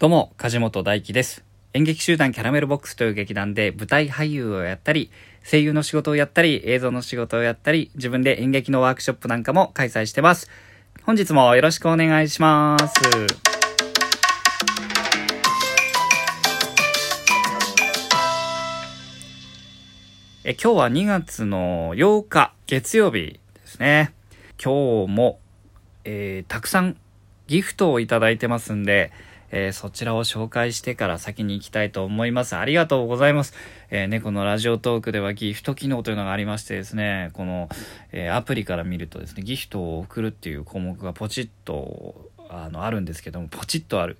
どうも、梶本大輝です。演劇集団キャラメルボックスという劇団で舞台俳優をやったり、声優の仕事をやったり、映像の仕事をやったり、自分で演劇のワークショップなんかも開催してます。本日もよろしくお願いします。え今日は2月の8日月曜日ですね。今日も、えーたくさんギフトをいただいてますんで、えーそちらを紹介してから先に行きたいと思います。ありがとうございます。えーね、このラジオトークではギフト機能というのがありましてですね、この、えーアプリから見るとですね、ギフトを送るっていう項目がポチッと、あの、あるんですけども、ポチッとある。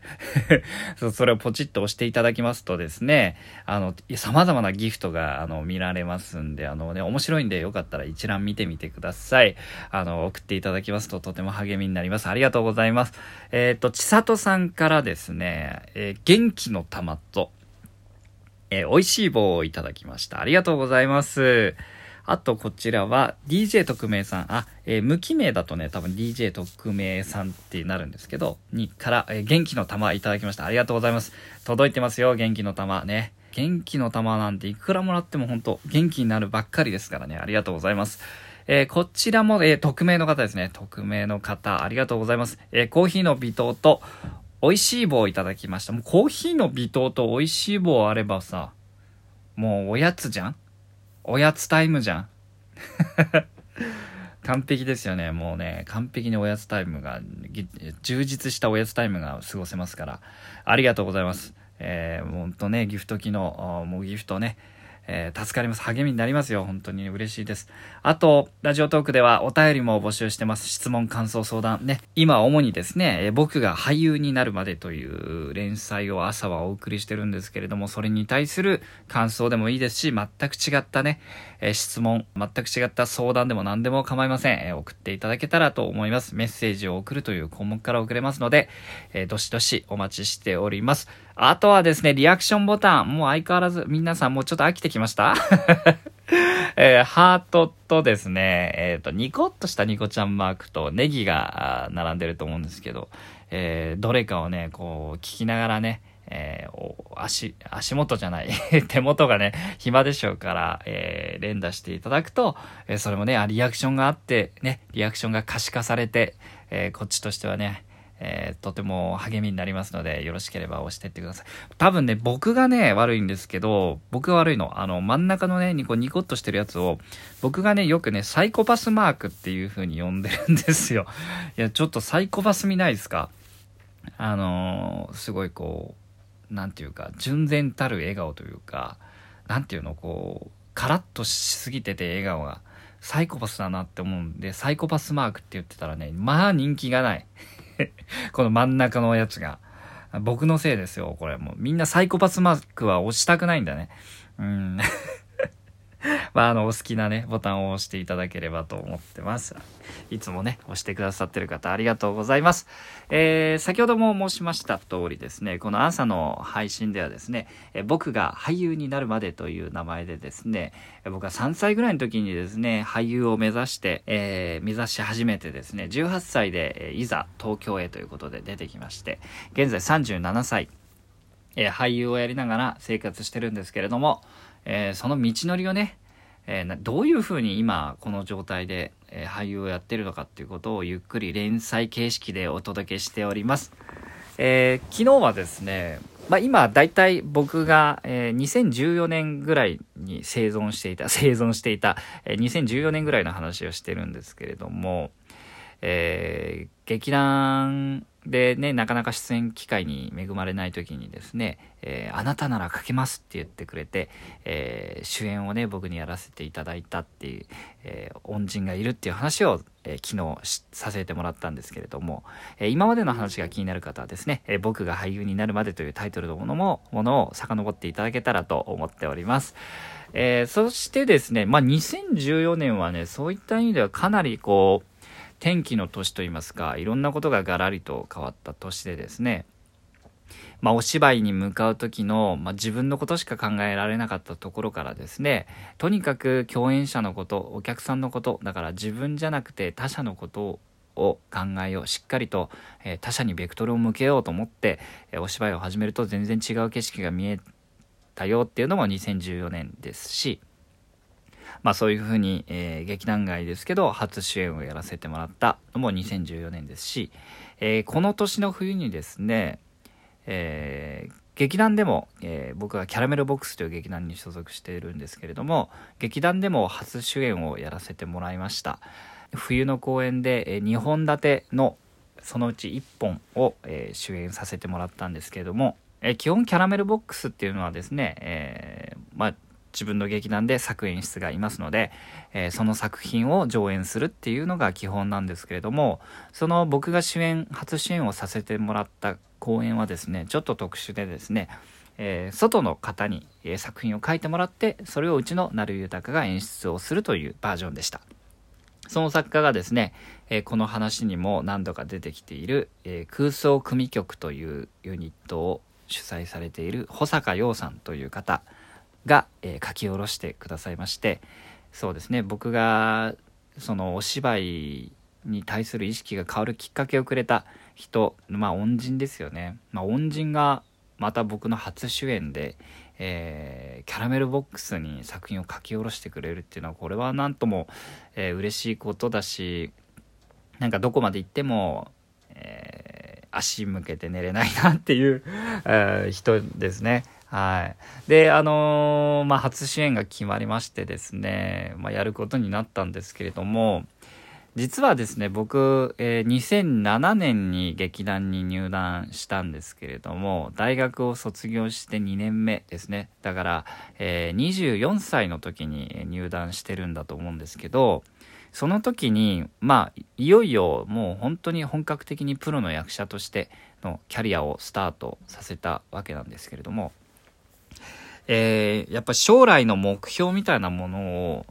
そそれをポチッと押していただきますとですね、あの、様々なギフトが、あの、見られますんで、あのね、面白いんでよかったら一覧見てみてください。あの、送っていただきますととても励みになります。ありがとうございます。えっ、と、ちさとさんからですね、えー元気の玉と、えー美味しい棒をいただきました。ありがとうございます。あと、こちらは DJ 特命さん。あ、えー無記名だとね、多分 DJ 特命さんってなるんですけど、にから、えー元気の玉いただきました。ありがとうございます。届いてますよ、元気の玉ね。元気の玉なんていくらもらっても本当元気になるばっかりですからね。ありがとうございます。えーこちらも、えー匿名の方ですね。匿名の方、ありがとうございます。えーコーヒーの微糖と、美味しい棒をいただきました。もうコーヒーの微糖と美味しい棒あればさ、もうおやつじゃんおやつタイムじゃん 完璧ですよね。もうね、完璧におやつタイムが、充実したおやつタイムが過ごせますから、ありがとうございます。えー、ほんとね、ギフト機能、もうギフトね、えー助かります。励みになりますよ。本当に嬉しいです。あと、ラジオトークではお便りも募集してます。質問、感想、相談。ね。今、主にですね、えー僕が俳優になるまでという連載を朝はお送りしてるんですけれども、それに対する感想でもいいですし、全く違ったね、えー質問、全く違った相談でも何でも構いません。え送っていただけたらと思います。メッセージを送るという項目から送れますので、えどしどしお待ちしております。あとはですね、リアクションボタン、もう相変わらず皆さんもうちょっと飽きてきました？えーハートとですね、えっ、と、ニコッとしたニコちゃんマークとネギが並んでると思うんですけど、えーどれかをね、こう、聞きながらね、え足、足元じゃない、手元がね、暇でしょうから、え連打していただくと、えそれもね、リアクションがあって、ね、リアクションが可視化されて、えこっちとしてはね、えーとても励みになりますので、よろしければ押してってください。多分ね、僕がね、悪いんですけど、僕が悪いの。あの、真ん中のね、ニコニコっとしてるやつを、僕がね、よくね、サイコパスマークっていう風に呼んでるんですよ。いや、ちょっとサイコパス見ないですか？あのーすごいこう、なんていうか、純然たる笑顔というか、なんていうの、こう、カラッとしすぎてて笑顔が、サイコパスだなって思うんで、サイコパスマークって言ってたらね、まあ人気がない。この真ん中のやつが。僕のせいですよ、これ。もうみんなサイコパスマークは押したくないんだね。うん。まあ、あの、お好きなね、ボタンを押していただければと思ってます。いつもね、押してくださってる方ありがとうございます。えー、先ほども申しました通りですね、この朝の配信ではですね、え僕が俳優になるまでという名前でですね、え僕は3歳ぐらいの時にですね、俳優を目指して、えー目指し始めてですね、18歳で、えいざ東京へということで出てきまして、現在37歳、えー俳優をやりながら生活してるんですけれども、えーその道のりをね、えーどういうふうに今この状態で、え俳優をやってるのかっていうことをゆっくり連載形式でお届けしております。え昨日はですね、まあ、今大体僕が、えー2014年ぐらいに生存していた、生存していた、えー2014年ぐらいの話をしてるんですけれども、えー劇団でね、なかなか出演機会に恵まれない時にですね、えーあなたなら書けますって言ってくれて、えー主演をね、僕にやらせていただいたっていう、えー恩人がいるっていう話を、えー昨日させてもらったんですけれども、え今までの話が気になる方はですね、え僕が俳優になるまでというタイトルのものも、ものを遡っていただけたらと思っております。えそしてですね、まあ、2014年はね、そういった意味ではかなりこう、天気の年といいますか、いろんなことがガラリと変わった年でですね、まあ、お芝居に向かう時の、まあ、自分のことしか考えられなかったところからですね、とにかく共演者のこと、お客さんのこと、だから自分じゃなくて他者のことを考えようしっかりと、えー、他者にベクトルを向けようと思って、えー、お芝居を始めると全然違う景色が見えたよっていうのも2014年ですしまあそういうふうに、えー、劇団街ですけど初主演をやらせてもらったのも2014年ですし、えー、この年の冬にですね、えー、劇団でも、えー、僕はキャラメルボックスという劇団に所属しているんですけれども劇団でも初主演をやらせてもらいました。冬の公演で、えー、2本立てのそのうち1本を、えー、主演させてもらったんですけれども、えー、基本キャラメルボックスっていうのはですね、えー、まあ自分の劇団で作演出がいますので、えー、その作品を上演するっていうのが基本なんですけれどもその僕が主演初主演をさせてもらった公演はですねちょっと特殊でですね、えー、外の方に、え、作品を書いてもらってそれをうちの成豊が演出をするというバージョンでした。その作家がですね、えー、この話にも何度か出てきている、え空想組曲というユニットを主催されている保坂洋さんという方。が、え書き下ろしてくださいましてそうですね僕がそのお芝居に対する意識が変わるきっかけをくれた人まあ恩人ですよね、まあ、恩人がまた僕の初主演で、えー、キャラメルボックスに作品を書き下ろしてくれるっていうのはこれは何とも、えー、嬉しいことだしなんかどこまで行っても、えー、足向けて寝れないなっていう、人ですね。はい。で、あのー、まあ、初主演が決まりましてですね、まあ、やることになったんですけれども、実はですね僕、えー、2007年に劇団に入団したんですけれども大学を卒業して2年目ですねだから、えー、24歳の時に入団してるんだと思うんですけどその時にまあいよいよもう本当に本格的にプロの役者としてのキャリアをスタートさせたわけなんですけれども、えー、やっぱ将来の目標みたいなものを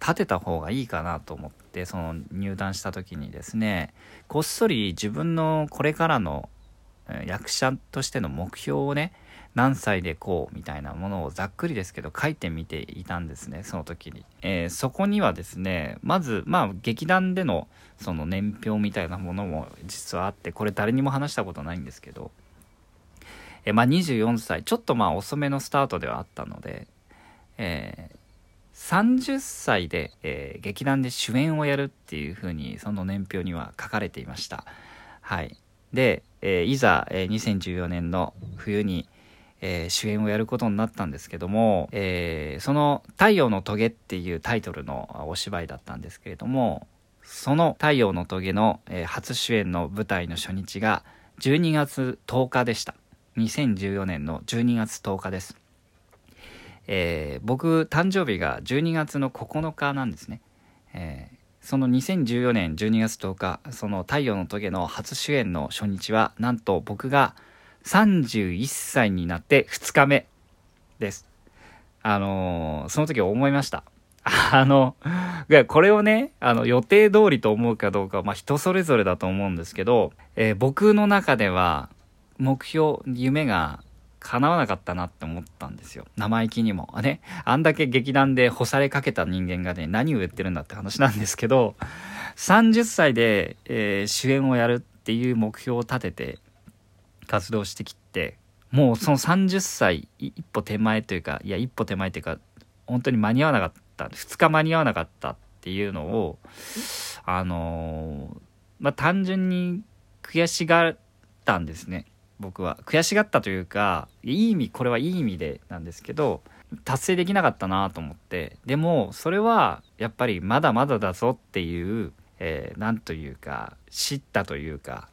立てた方がいいかなと思ってその入団した時にですねこっそり自分のこれからの役者としての目標をね何歳でこうみたいなものをざっくりですけど書いてみていたんですねその時に、えー、そこにはですねまずまあ劇団でのその年表みたいなものも実はあってこれ誰にも話したことないんですけど、え、まあ24歳ちょっとまあ遅めのスタートではあったので、えー30歳で、えー、劇団で主演をやるっていう風にその年表には書かれていました。はい。で、えー、いざ、え、2014年の冬に、え、主演をやることになったんですけども、えー、その「太陽の棘」っていうタイトルのお芝居だったんですけれどもその「太陽の棘の」え、初主演の舞台の初日が12月10日でした2014年の12月10日です。えー、僕誕生日が12月の9日なんですね、えー、その2014年12月10日その「太陽の棘」の初主演の初日はなんと僕が31歳になって2日目です。あのー、その時思いました。あの、これをね、あの、予定通りと思うかどうかは、まあ、人それぞれだと思うんですけど、え、僕の中では、目標、夢が叶わなかったなって思ったんですよ。生意気にも。ね。あんだけ劇団で干されかけた人間がね、何を言ってるんだって話なんですけど、30歳で、えー、主演をやるっていう目標を立てて活動してきて、もうその30歳一歩手前というか、いや、一歩手前というか、本当に間に合わなかった、2日間に合わなかったっていうのを、あのー、まあ、単純に悔しがったんですね。僕は悔しがったというかいい意味これはいい意味でなんですけど達成できなかったなと思ってでもそれはやっぱりまだまだだぞっていうえー、というか知ったというか、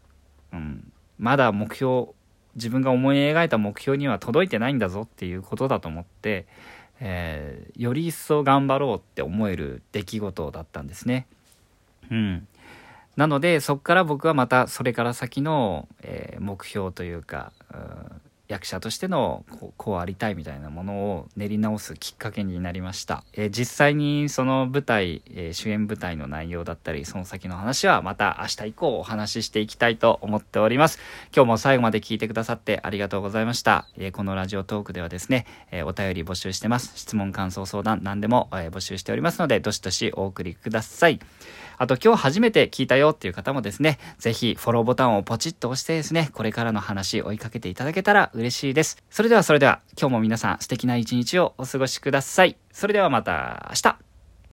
うん、まだ目標自分が思い描いた目標には届いてないんだぞっていうことだと思って、えー、より一層頑張ろうって思える出来事だったんですね。うん、なのでそこから僕はまたそれから先の、えー、目標というか、役者としてのこうこうありたいみたいなものを練り直すきっかけになりました、えー、実際にその舞台、えー、主演舞台の内容だったりその先の話はまた明日以降お話ししていきたいと思っております。今日も最後まで聞いてくださってありがとうございました、えー、このラジオトークではですね、えお便り募集してます。質問感想相談何でも、え募集しておりますのでどしどしお送りください。あと今日初めて聞いたよっていう方もですね、ぜひフォローボタンをポチッと押してですね、これからの話追いかけていただけたら嬉しいです。それではそれでは今日も皆さん素敵な一日をお過ごしください。それではまた明日